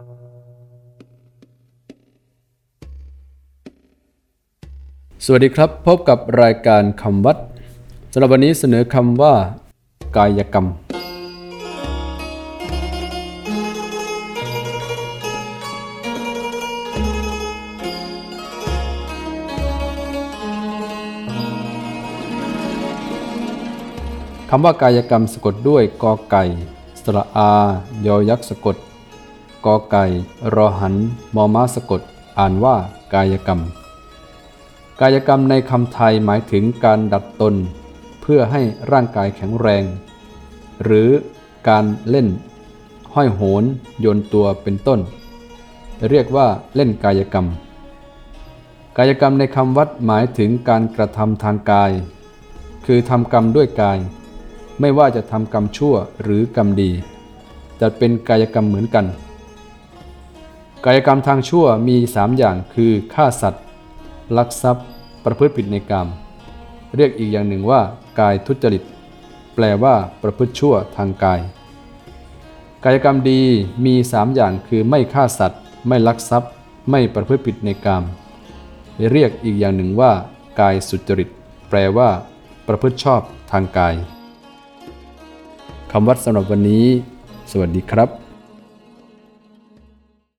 สวัสดีครับ พบกับรายการคำวัดสำหรับวันนี้เสนอคำว่า กายกรรม คำว่ากายกรรมสะกดด้วยกอไก่ สระอา ยอยักษ์สะกด อไก่รอหันมอม้าสะกด อ่านว่ากายกรรม กายกรรมในคำไทยหมายถึงการดัดตน เพื่อให้ร่างกายแข็งแรง หรือการเล่น ห้อยโหนโยนตัวเป็นต้น เรียกว่าเล่นกายกรรม กายกรรมในคำวัดหมายถึงการกระทำทางกาย คือทำกรรมด้วยกาย ไม่ว่าจะทำกรรมชั่วหรือกรรมดีจะเป็นกายกรรมเหมือนกัน กายกรรมทางชั่วมีสามอย่างคือฆ่าสัตว์ ลักทรัพย์ ประพฤติผิดในกรรม เรียกอีกอย่างหนึ่งว่า กายทุจริต แปลว่าประพฤติชั่วทางกาย กายกรรมดีมีสามอย่างคือไม่ฆ่าสัตว์ ไม่ลักทรัพย์ ไม่ประพฤติผิดในกรรม เรียกอีกอย่างหนึ่งว่า กายสุจริต แปลว่า ประพฤติชอบทางกายคำวัดสำหรับวันนี้ สวัสดีครับ